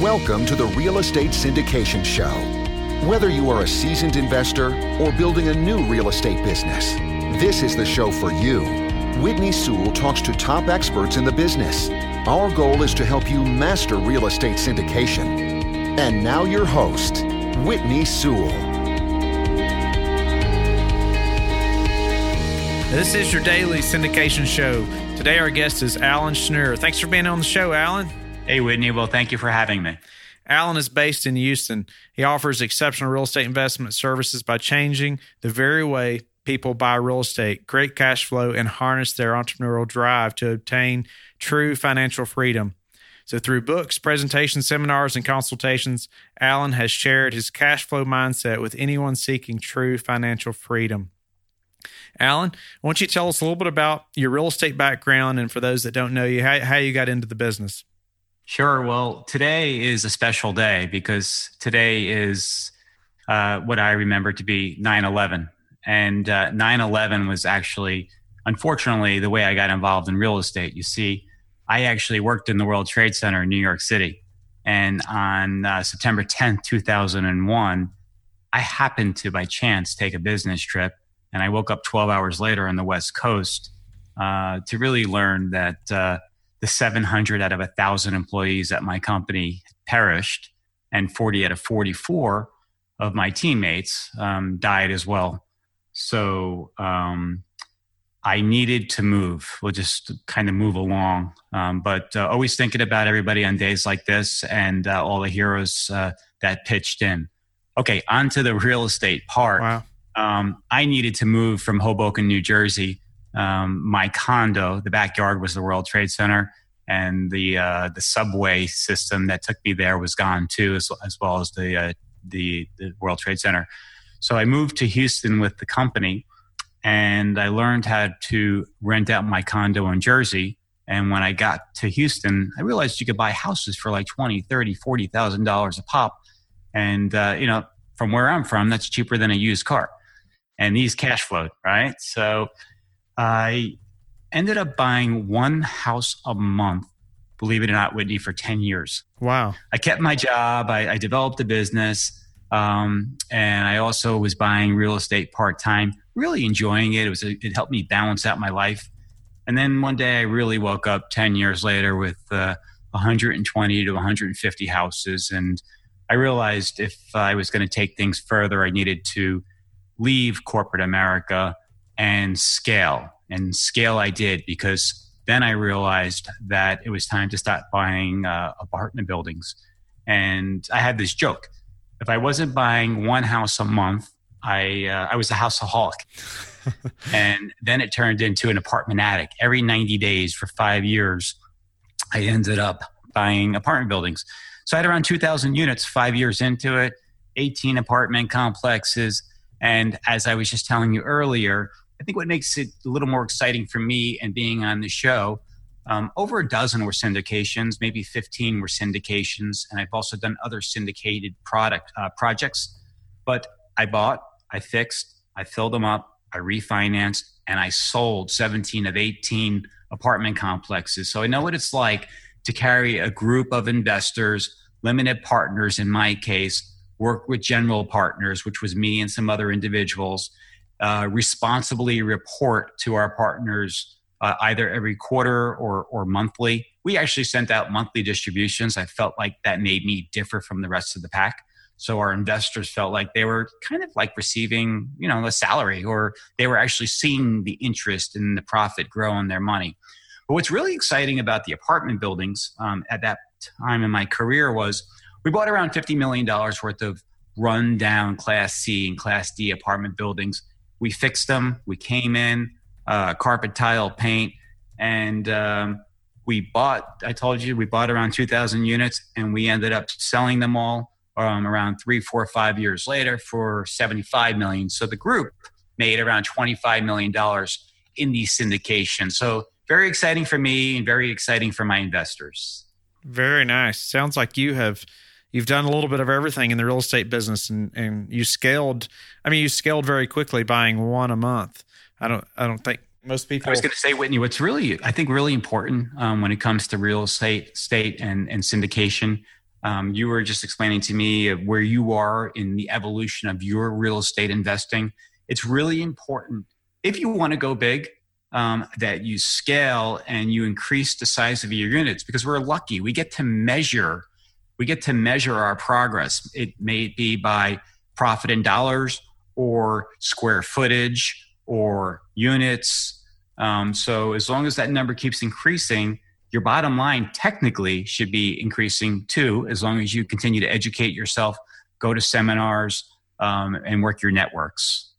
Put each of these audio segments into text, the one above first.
Welcome to the Real Estate Syndication Show. Whether you are a seasoned investor or building a new real estate business, this is the show for you. Whitney Sewell talks to top experts in the business. Our goal is to help you master real estate syndication. And now, your host, Whitney Sewell. This is your daily syndication show. Today, our guest is Alan Schnur. Thanks for being on the show, Alan. Hey, Whitney. Well, thank you for having me. Alan is based in Houston. He offers exceptional real estate investment services by changing the very way people buy real estate, create cash flow, and harness their entrepreneurial drive to obtain true financial freedom. So, through books, presentations, seminars, and consultations, Alan has shared his cash flow mindset with anyone seeking true financial freedom. Alan, why don't you tell us a little bit about your real estate background and for those that don't know you, how, how you got into the business? Sure. Well, today is a special day because today is uh, what I remember to be 9 11. And 9 uh, 11 was actually, unfortunately, the way I got involved in real estate. You see, I actually worked in the World Trade Center in New York City. And on uh, September 10th, 2001, I happened to, by chance, take a business trip. And I woke up 12 hours later on the West Coast uh, to really learn that uh, the 700 out of 1,000 employees at my company perished, and 40 out of 44 of my teammates um, died as well. So um, I needed to move. We'll just kind of move along, um, but uh, always thinking about everybody on days like this and uh, all the heroes uh, that pitched in. Okay, on to the real estate part. Wow. Um, I needed to move from Hoboken, New Jersey, um, my condo, the backyard was the World Trade Center, and the uh, the subway system that took me there was gone too, as, as well as the, uh, the the World Trade Center. So I moved to Houston with the company, and I learned how to rent out my condo in Jersey. And when I got to Houston, I realized you could buy houses for like twenty, thirty, forty thousand dollars a pop, and uh, you know, from where I'm from, that's cheaper than a used car. And these cash flowed, right? So I ended up buying one house a month, believe it or not, Whitney, for 10 years. Wow. I kept my job, I, I developed a business, um, and I also was buying real estate part time, really enjoying it. It, was, it helped me balance out my life. And then one day I really woke up 10 years later with uh, 120 to 150 houses. And I realized if I was going to take things further, I needed to leave corporate America and scale. And scale I did because then I realized that it was time to start buying uh, apartment buildings. And I had this joke if I wasn't buying one house a month, I, uh, I was a houseaholic. and then it turned into an apartment addict. Every 90 days for five years, I ended up buying apartment buildings. So I had around 2,000 units five years into it, 18 apartment complexes. And as I was just telling you earlier, I think what makes it a little more exciting for me and being on the show, um, over a dozen were syndications, maybe 15 were syndications, and I've also done other syndicated product uh, projects. But I bought, I fixed, I filled them up, I refinanced, and I sold 17 of 18 apartment complexes. So I know what it's like to carry a group of investors, limited partners in my case, work with general partners, which was me and some other individuals uh, responsibly report to our partners uh, either every quarter or, or monthly. We actually sent out monthly distributions. I felt like that made me differ from the rest of the pack. So our investors felt like they were kind of like receiving, you know, a salary, or they were actually seeing the interest and the profit grow in their money. But what's really exciting about the apartment buildings um, at that time in my career was we bought around $50 million worth of rundown Class C and Class D apartment buildings we fixed them. We came in, uh, carpet tile, paint, and um, we bought. I told you we bought around 2,000 units, and we ended up selling them all um, around three, four, five years later for 75 million. So the group made around 25 million dollars in these syndication. So very exciting for me and very exciting for my investors. Very nice. Sounds like you have you've done a little bit of everything in the real estate business and, and you scaled i mean you scaled very quickly buying one a month i don't i don't think most people i was going to say whitney what's really i think really important um, when it comes to real estate state and, and syndication Um, you were just explaining to me where you are in the evolution of your real estate investing. It's really important if you want to go big um, that you scale and you increase the size of your units because we're lucky. We get to measure. We get to measure our progress. It may be by profit in dollars or square footage or units. Um, so as long as that number keeps increasing, your bottom line technically should be increasing too, as long as you continue to educate yourself, go to seminars, um, and work your networks.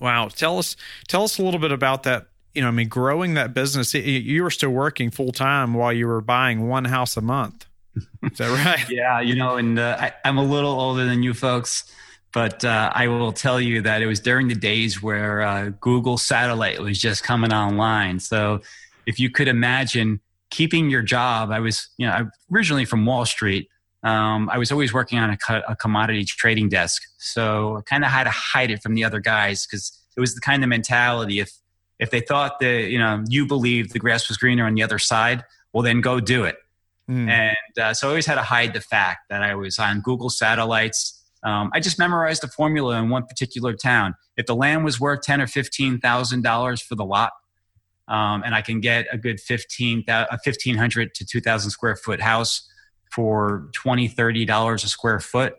Wow, tell us tell us a little bit about that. You know, I mean, growing that business. You were still working full time while you were buying one house a month. Is that right? yeah, you know, and uh, I, I'm a little older than you folks. But uh, I will tell you that it was during the days where uh, Google Satellite was just coming online. So if you could imagine keeping your job, I was, you know, originally from Wall Street. Um, I was always working on a, co- a commodity trading desk. So I kind of had to hide it from the other guys because it was the kind of mentality if if they thought that you know you believed the grass was greener on the other side, well then go do it. Mm. And uh, so I always had to hide the fact that I was on Google satellites um, I just memorized the formula in one particular town. If the land was worth ten or fifteen thousand dollars for the lot, um, and I can get a good fifteen a fifteen hundred to two thousand square foot house for 20 30 dollars a square foot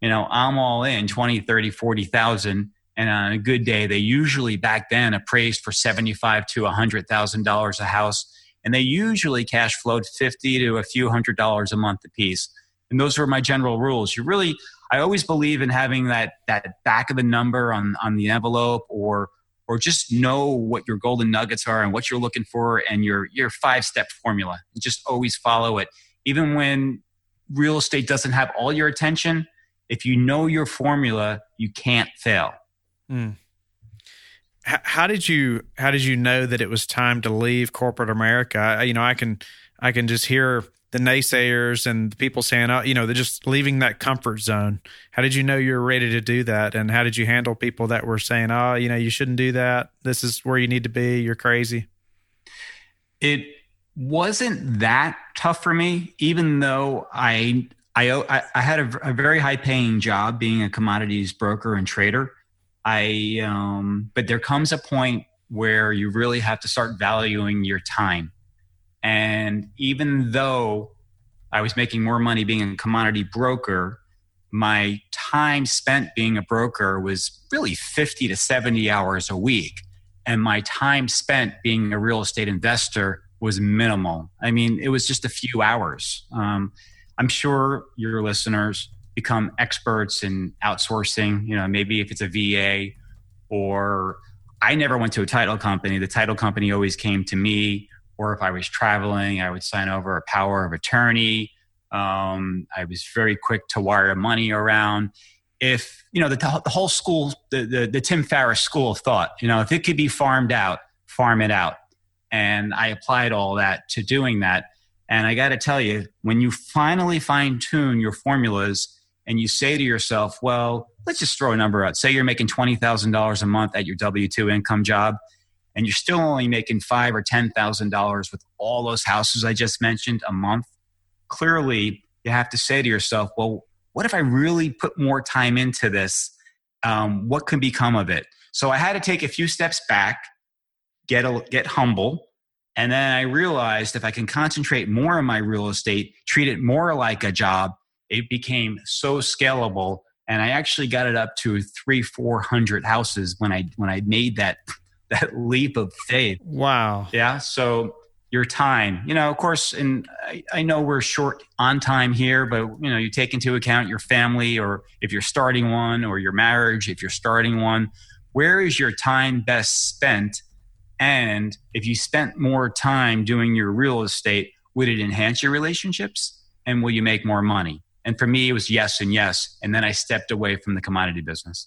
you know i'm all in 20 30 40,000 and on a good day they usually back then appraised for 75 to 100,000 dollars a house and they usually cash flowed 50 to a few hundred dollars a month a piece and those were my general rules you really I always believe in having that that back of the number on on the envelope or or just know what your golden nuggets are and what you're looking for and your your five step formula. Just always follow it. Even when real estate doesn't have all your attention, if you know your formula, you can't fail. Mm. How did you how did you know that it was time to leave corporate America? I, you know, I can I can just hear the naysayers and the people saying, oh, you know, they're just leaving that comfort zone. How did you know you were ready to do that? And how did you handle people that were saying, oh, you know, you shouldn't do that. This is where you need to be. You're crazy. It wasn't that tough for me, even though I, I, I had a, a very high paying job being a commodities broker and trader. I, um, but there comes a point where you really have to start valuing your time and even though I was making more money being a commodity broker, my time spent being a broker was really 50 to 70 hours a week. And my time spent being a real estate investor was minimal. I mean, it was just a few hours. Um, I'm sure your listeners become experts in outsourcing, you know, maybe if it's a VA or I never went to a title company. The title company always came to me or if I was traveling, I would sign over a power of attorney. Um, I was very quick to wire money around. If you know the, the whole school, the, the, the Tim Ferriss school of thought, you know, if it could be farmed out, farm it out. And I applied all that to doing that. And I got to tell you, when you finally fine tune your formulas and you say to yourself, well, let's just throw a number out. Say you're making $20,000 a month at your W 2 income job and you're still only making five or ten thousand dollars with all those houses I just mentioned a month, clearly you have to say to yourself, well, what if I really put more time into this? Um, what can become of it? So I had to take a few steps back, get a, get humble, and then I realized if I can concentrate more on my real estate, treat it more like a job, it became so scalable. And I actually got it up to three, four hundred houses when I when I made that that leap of faith. Wow. Yeah. So your time, you know, of course, and I, I, know we're short on time here, but you know, you take into account your family or if you're starting one or your marriage, if you're starting one, where is your time best spent? And if you spent more time doing your real estate, would it enhance your relationships? And will you make more money? And for me, it was yes and yes. And then I stepped away from the commodity business.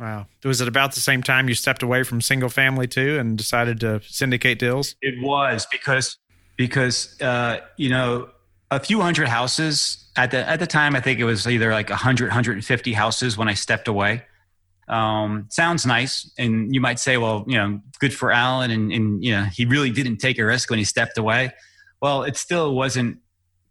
Wow. Was it about the same time you stepped away from single family too and decided to syndicate deals? It was because because uh, you know a few hundred houses at the at the time I think it was either like 100 150 houses when I stepped away. Um, sounds nice and you might say well, you know, good for Alan and and you know, he really didn't take a risk when he stepped away. Well, it still wasn't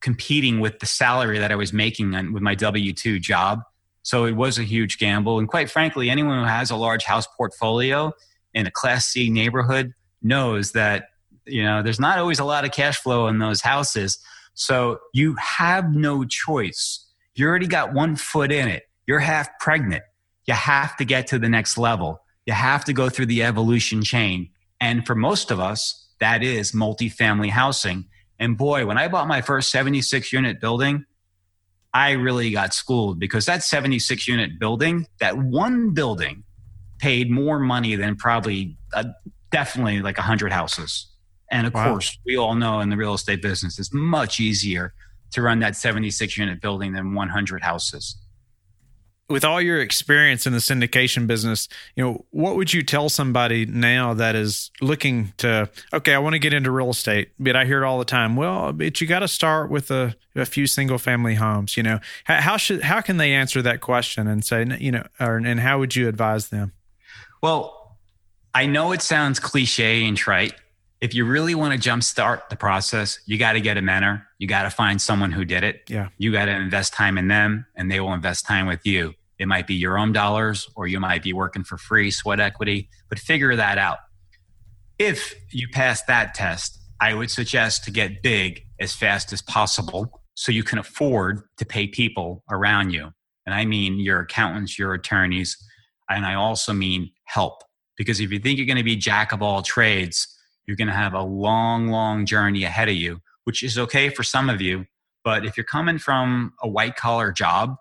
competing with the salary that I was making on, with my W 2 job. So it was a huge gamble. And quite frankly, anyone who has a large house portfolio in a Class C neighborhood knows that you know there's not always a lot of cash flow in those houses. So you have no choice. You already got one foot in it. You're half pregnant. You have to get to the next level. You have to go through the evolution chain. And for most of us, that is multifamily housing. And boy, when I bought my first 76 unit building, I really got schooled because that 76 unit building, that one building, paid more money than probably uh, definitely like 100 houses. And of wow. course, we all know in the real estate business, it's much easier to run that 76 unit building than 100 houses with all your experience in the syndication business, you know, what would you tell somebody now that is looking to, okay, I want to get into real estate, but I hear it all the time. Well, but you got to start with a, a few single family homes, you know, how, how, should, how can they answer that question and say, you know, or, and how would you advise them? Well, I know it sounds cliche and trite. If you really want to jumpstart the process, you got to get a mentor. You got to find someone who did it. Yeah. You got to invest time in them and they will invest time with you it might be your own dollars or you might be working for free, sweat equity, but figure that out. If you pass that test, I would suggest to get big as fast as possible so you can afford to pay people around you. And I mean your accountants, your attorneys, and I also mean help. Because if you think you're going to be jack of all trades, you're going to have a long, long journey ahead of you, which is okay for some of you. But if you're coming from a white collar job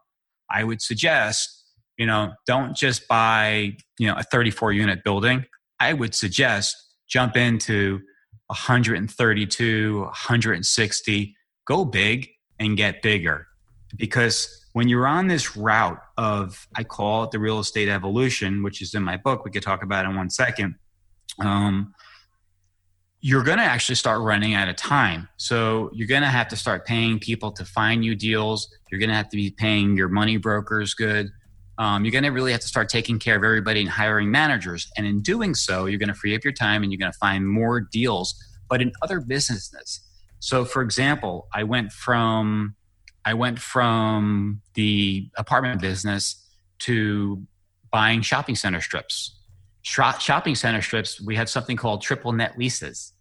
I would suggest, you know, don't just buy, you know, a 34 unit building. I would suggest jump into 132, 160, go big and get bigger. Because when you're on this route of, I call it the real estate evolution, which is in my book, we could talk about in one second. Um, you're going to actually start running out of time. So you're going to have to start paying people to find you deals. You're going to have to be paying your money brokers good. Um, you're going to really have to start taking care of everybody and hiring managers. And in doing so, you're going to free up your time and you're going to find more deals, but in other businesses. So, for example, I went from I went from the apartment business to buying shopping center strips shopping center strips, we have something called triple net leases.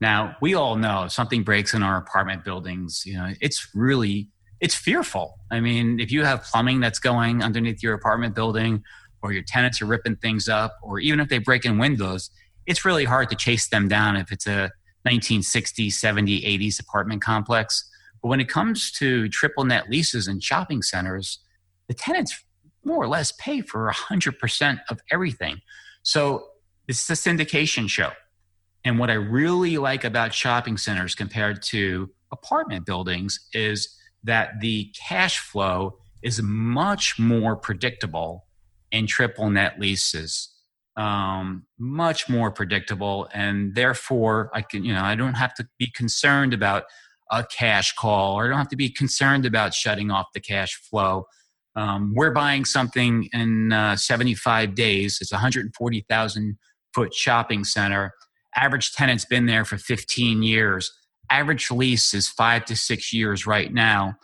Now, we all know something breaks in our apartment buildings, you know, it's really it's fearful. I mean, if you have plumbing that's going underneath your apartment building or your tenants are ripping things up or even if they break in windows, it's really hard to chase them down if it's a 1960s, 70s, 80s apartment complex. But when it comes to triple net leases and shopping centers, the tenants more or less pay for 100% of everything. So it's a syndication show. And what I really like about shopping centers compared to apartment buildings is that the cash flow is much more predictable in triple net leases. Um, much more predictable, and therefore, I can you know I don't have to be concerned about a cash call, or I don't have to be concerned about shutting off the cash flow. Um, we're buying something in uh, 75 days. It's a 140,000 foot shopping center. Average tenant's been there for 15 years. Average lease is five to six years right now.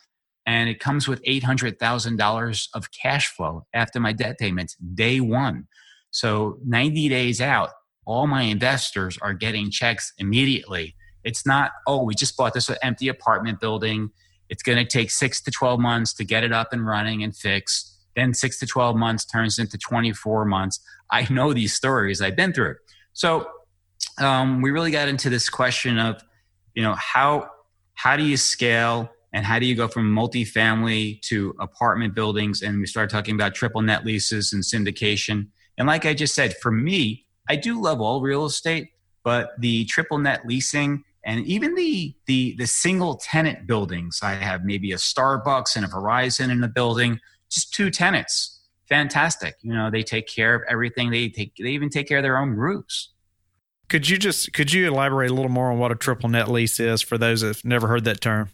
And it comes with $800,000 of cash flow after my debt payments, day one. So 90 days out, all my investors are getting checks immediately. It's not, oh, we just bought this empty apartment building it's going to take six to 12 months to get it up and running and fixed. Then six to 12 months turns into 24 months. I know these stories, I've been through it. So um, we really got into this question of, you know, how, how do you scale and how do you go from multifamily to apartment buildings? And we started talking about triple net leases and syndication. And like I just said, for me, I do love all real estate, but the triple net leasing and even the the the single tenant buildings i have maybe a starbucks and a verizon in a building just two tenants. Fantastic. You know they take care of everything. They take they even take care of their own roofs. Could you just could you elaborate a little more on what a triple net lease is for those that have never heard that term?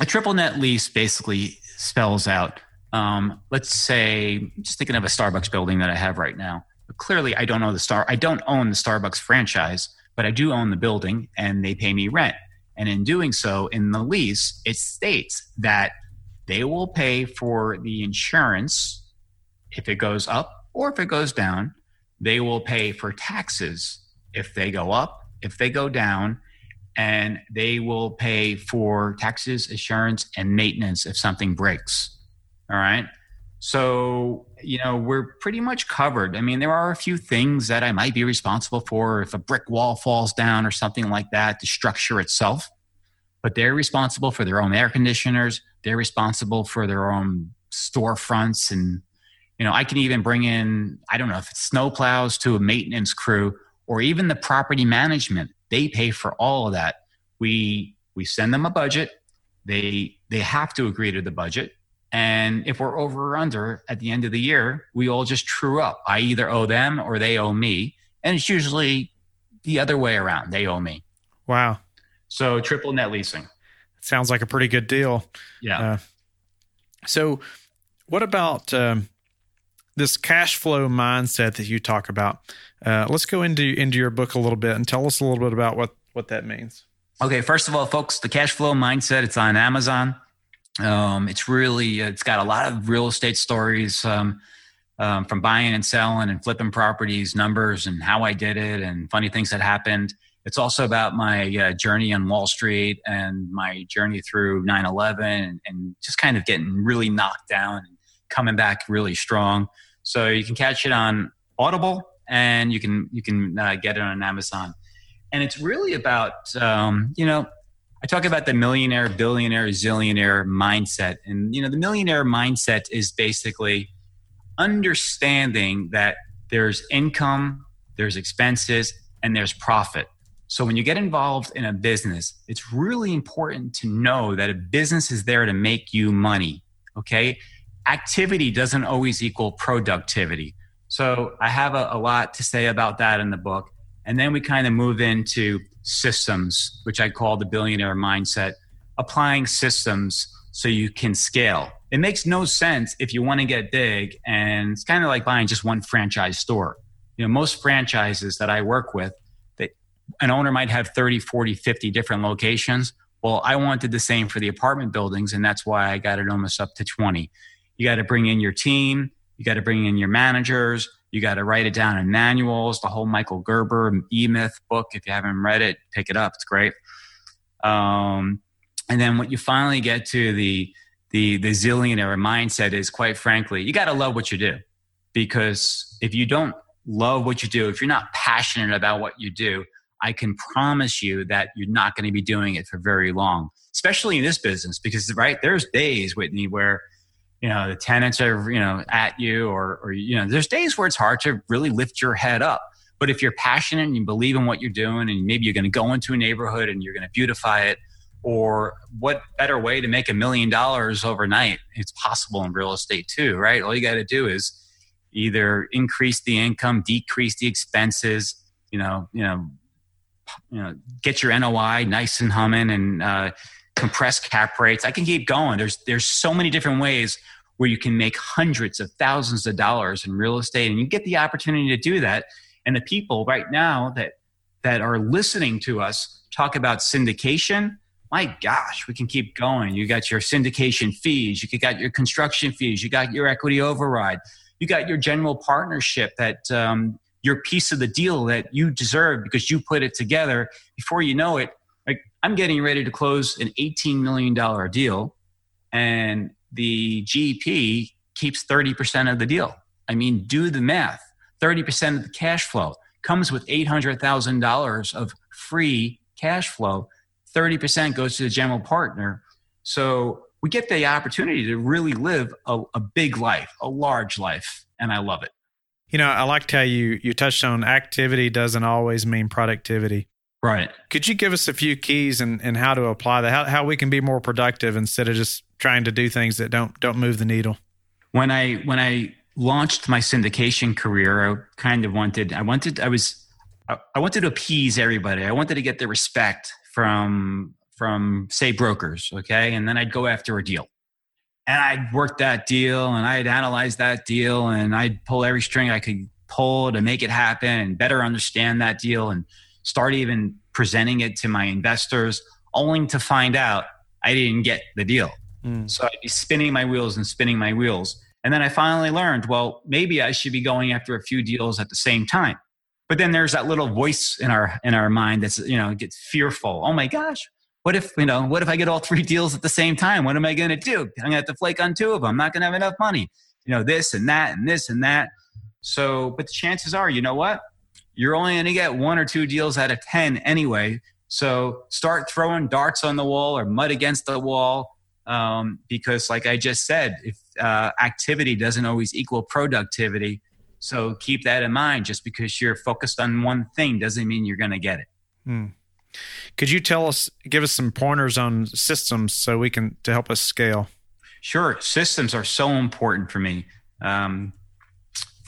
A triple net lease basically spells out um, let's say just thinking of a starbucks building that i have right now. Clearly i don't own the star i don't own the starbucks franchise but I do own the building and they pay me rent. And in doing so, in the lease, it states that they will pay for the insurance if it goes up or if it goes down. They will pay for taxes if they go up, if they go down, and they will pay for taxes, insurance, and maintenance if something breaks. All right. So, you know, we're pretty much covered. I mean, there are a few things that I might be responsible for if a brick wall falls down or something like that, the structure itself. But they're responsible for their own air conditioners. They're responsible for their own storefronts. And, you know, I can even bring in, I don't know if it's snow plows to a maintenance crew or even the property management. They pay for all of that. We, we send them a budget. They, they have to agree to the budget and if we're over or under at the end of the year, we all just true up. I either owe them or they owe me. And it's usually the other way around. They owe me. Wow. So triple net leasing. Sounds like a pretty good deal. Yeah. Uh, so, what about um, this cash flow mindset that you talk about? Uh, let's go into into your book a little bit and tell us a little bit about what what that means. Okay, first of all, folks, the cash flow mindset it's on Amazon. Um, it's really it's got a lot of real estate stories um, um, from buying and selling and flipping properties, numbers, and how I did it, and funny things that happened. It's also about my uh, journey on Wall Street and my journey through 9/11, and, and just kind of getting really knocked down and coming back really strong. So you can catch it on Audible, and you can you can uh, get it on Amazon. And it's really about um, you know I talk about the millionaire, billionaire, zillionaire mindset. And, you know, the millionaire mindset is basically understanding that there's income, there's expenses, and there's profit. So when you get involved in a business, it's really important to know that a business is there to make you money. Okay. Activity doesn't always equal productivity. So I have a, a lot to say about that in the book. And then we kind of move into systems, which I call the billionaire mindset, applying systems so you can scale. It makes no sense if you want to get big, and it's kind of like buying just one franchise store. You know, most franchises that I work with, an owner might have 30, 40, 50 different locations. Well, I wanted the same for the apartment buildings, and that's why I got it almost up to 20. You got to bring in your team, you got to bring in your managers, you got to write it down in manuals. The whole Michael Gerber E Myth book. If you haven't read it, pick it up. It's great. Um, and then what you finally get to the the the zillionaire mindset is, quite frankly, you got to love what you do, because if you don't love what you do, if you're not passionate about what you do, I can promise you that you're not going to be doing it for very long, especially in this business. Because right, there's days, Whitney, where you know the tenants are you know at you or or you know there's days where it's hard to really lift your head up. But if you're passionate and you believe in what you're doing and maybe you're going to go into a neighborhood and you're going to beautify it or what better way to make a million dollars overnight? It's possible in real estate too right? All you got to do is either increase the income decrease the expenses you know you know you know get your NOI nice and humming and uh, compress cap rates. I can keep going. There's there's so many different ways where you can make hundreds of thousands of dollars in real estate, and you get the opportunity to do that. And the people right now that that are listening to us talk about syndication, my gosh, we can keep going. You got your syndication fees, you got your construction fees, you got your equity override, you got your general partnership that um, your piece of the deal that you deserve because you put it together. Before you know it, I'm getting ready to close an $18 million deal, and the GP keeps 30% of the deal. I mean, do the math 30% of the cash flow comes with $800,000 of free cash flow. 30% goes to the general partner. So we get the opportunity to really live a, a big life, a large life, and I love it. You know, I liked how you you touched on activity doesn't always mean productivity. Right. Could you give us a few keys and, and how to apply that? How, how we can be more productive instead of just trying to do things that don't don't move the needle? When I when I launched my syndication career, I kind of wanted I wanted I was I wanted to appease everybody. I wanted to get the respect from from say brokers, okay? And then I'd go after a deal. And I'd work that deal and I'd analyze that deal and I'd pull every string I could pull to make it happen and better understand that deal and start even presenting it to my investors. only to find out I didn't get the deal. Mm. So I'd be spinning my wheels and spinning my wheels. And then I finally learned, well, maybe I should be going after a few deals at the same time. But then there's that little voice in our in our mind that's you know gets fearful. Oh my gosh, what if you know what if I get all three deals at the same time? What am I going to do? I'm going to have to flake on two of them. I'm not going to have enough money. You know this and that and this and that. So, but the chances are, you know what? You're only going to get one or two deals out of ten anyway. So start throwing darts on the wall or mud against the wall. Um, because, like I just said, if uh, activity doesn't always equal productivity, so keep that in mind. Just because you're focused on one thing doesn't mean you're going to get it. Hmm. Could you tell us, give us some pointers on systems so we can to help us scale? Sure, systems are so important for me. Um,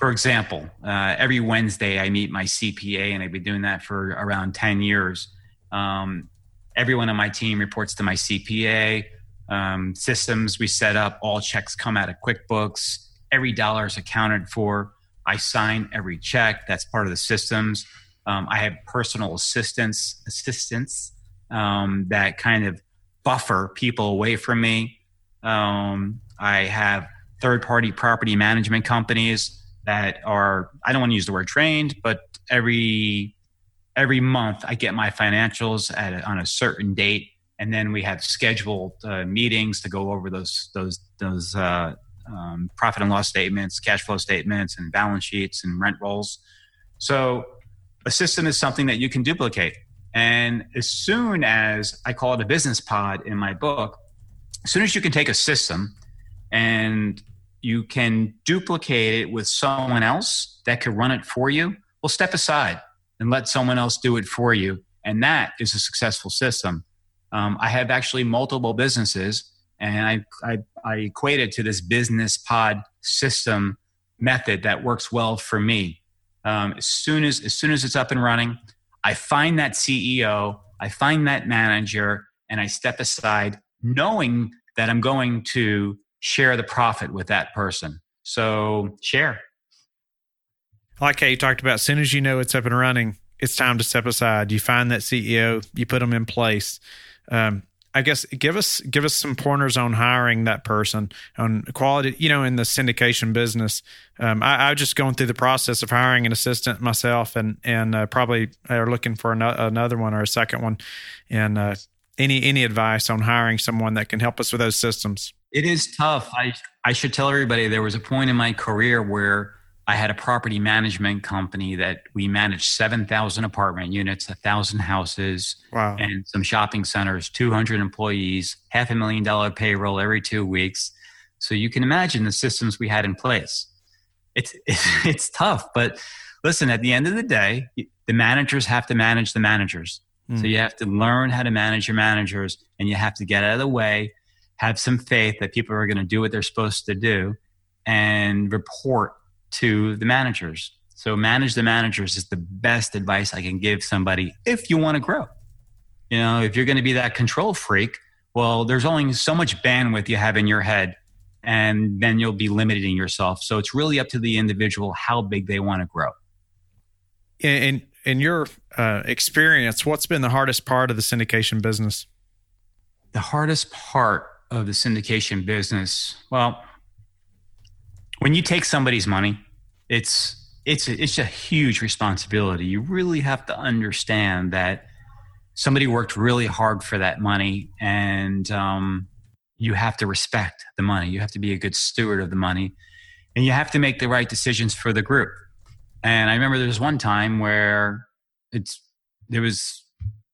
for example, uh, every Wednesday I meet my CPA, and I've been doing that for around ten years. Um, everyone on my team reports to my CPA. Um, systems we set up, all checks come out of QuickBooks. Every dollar is accounted for. I sign every check. That's part of the systems. Um, I have personal assistants, assistants um, that kind of buffer people away from me. Um, I have third-party property management companies that are I don't want to use the word trained, but every every month I get my financials at on a certain date, and then we have scheduled uh, meetings to go over those those those uh, um, profit and loss statements, cash flow statements, and balance sheets and rent rolls. So a system is something that you can duplicate. And as soon as I call it a business pod in my book, as soon as you can take a system and you can duplicate it with someone else that could run it for you, well, step aside and let someone else do it for you. And that is a successful system. Um, I have actually multiple businesses, and I, I, I equate it to this business pod system method that works well for me. Um, as soon as as soon as it's up and running, I find that CEO, I find that manager, and I step aside, knowing that I'm going to share the profit with that person. So share. Like how you talked about as soon as you know it's up and running, it's time to step aside. You find that CEO, you put them in place. Um, I guess give us give us some pointers on hiring that person on quality. You know, in the syndication business, um, I, I was just going through the process of hiring an assistant myself, and and uh, probably are looking for an- another one or a second one. And uh, any any advice on hiring someone that can help us with those systems? It is tough. I I should tell everybody there was a point in my career where I had a property management company that we managed 7,000 apartment units, 1,000 houses, wow. and some shopping centers, 200 employees, half a million dollar payroll every two weeks. So you can imagine the systems we had in place. It's, it's, it's tough, but listen, at the end of the day, the managers have to manage the managers. Mm. So you have to learn how to manage your managers and you have to get out of the way, have some faith that people are going to do what they're supposed to do and report to the managers. So manage the managers is the best advice I can give somebody if you want to grow. You know, if you're going to be that control freak, well, there's only so much bandwidth you have in your head and then you'll be limiting yourself. So it's really up to the individual how big they want to grow. In in your uh, experience, what's been the hardest part of the syndication business? The hardest part of the syndication business, well, when you take somebody's money, it's it's it's a huge responsibility. You really have to understand that somebody worked really hard for that money, and um, you have to respect the money. You have to be a good steward of the money, and you have to make the right decisions for the group. And I remember there was one time where it's there was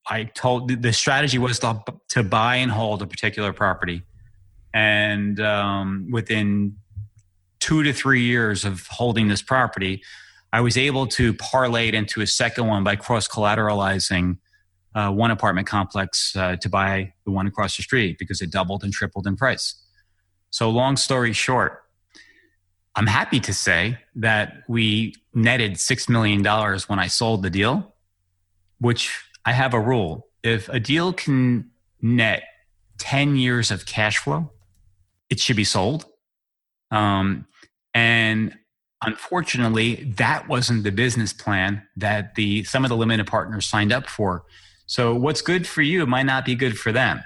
I told the strategy was to, to buy and hold a particular property, and um, within two to three years of holding this property, I was able to parlay it into a second one by cross collateralizing uh, one apartment complex uh, to buy the one across the street because it doubled and tripled in price. So, long story short, I'm happy to say that we netted $6 million when I sold the deal, which I have a rule. If a deal can net 10 years of cash flow, it should be sold. Um, and unfortunately, that wasn't the business plan that the some of the limited partners signed up for. So what's good for you might not be good for them.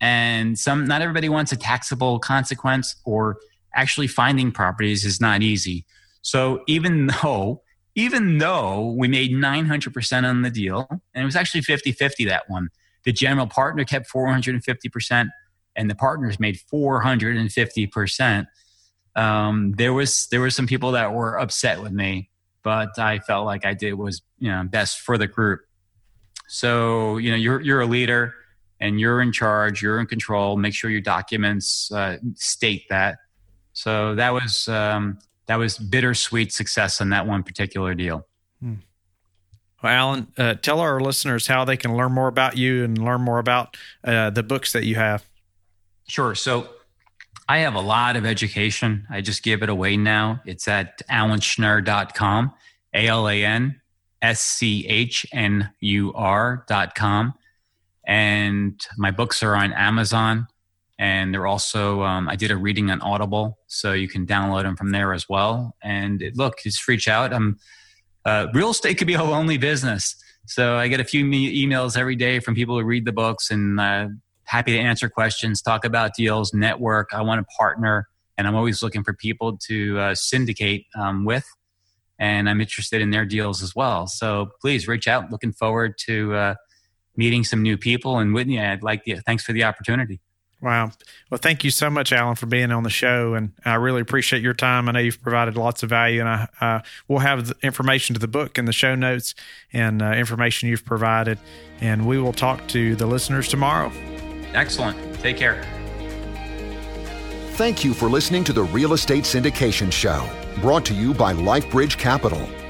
And some not everybody wants a taxable consequence or actually finding properties is not easy. So even though even though we made 900% on the deal and it was actually 50-50 that one the general partner kept 450% and the partners made 450% um, there was there were some people that were upset with me but i felt like i did was you know best for the group. So you know you're you're a leader and you're in charge you're in control. Make sure your documents uh, state that. So that was um, that was bittersweet success on that one particular deal. Hmm. Well, Alan, uh, tell our listeners how they can learn more about you and learn more about uh, the books that you have. Sure. So I have a lot of education. I just give it away now. It's at alanschnur.com, A L A N S C H N U R.com. And my books are on Amazon and they're also um, i did a reading on audible so you can download them from there as well. And it, look just reach out i'm uh, real estate could be a lonely business. So i get a few me- emails every day from people who read the books and uh, happy to answer questions talk about deals network. I want to partner and i'm always looking for people to uh, syndicate um, with and i'm interested in their deals as well. So please reach out. Looking forward to uh, meeting some new people. And whitney i'd like the thanks for the opportunity Wow. Well, thank you so much, Alan, for being on the show. And I really appreciate your time. I know you've provided lots of value, and I uh, will have the information to the book in the show notes and uh, information you've provided. And we will talk to the listeners tomorrow. Excellent. Take care. Thank you for listening to the Real Estate Syndication Show, brought to you by LifeBridge Capital.